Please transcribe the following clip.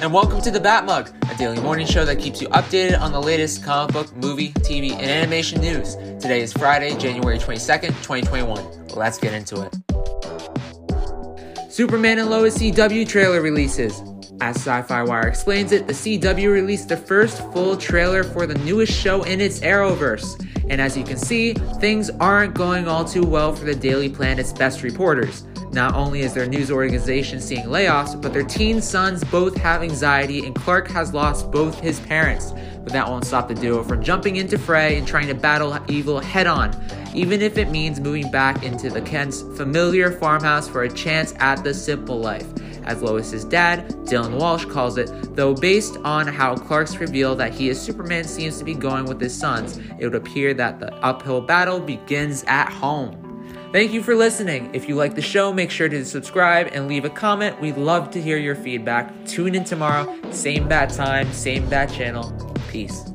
and welcome to the Bat Mug, a daily morning show that keeps you updated on the latest comic book, movie, TV, and animation news. Today is Friday, January 22nd, 2021. Let's get into it. Superman and Lois CW trailer releases. As SYFY Wire explains it, the CW released the first full trailer for the newest show in its Arrowverse. And as you can see, things aren't going all too well for the Daily Planet's best reporters. Not only is their news organization seeing layoffs, but their teen sons both have anxiety, and Clark has lost both his parents. But that won't stop the duo from jumping into fray and trying to battle evil head on, even if it means moving back into the Kent's familiar farmhouse for a chance at the simple life as Lois's dad, Dylan Walsh, calls it, though based on how Clark's reveal that he is Superman seems to be going with his sons, it would appear that the uphill battle begins at home. Thank you for listening. If you like the show, make sure to subscribe and leave a comment. We'd love to hear your feedback. Tune in tomorrow, same bad time, same bad channel. Peace.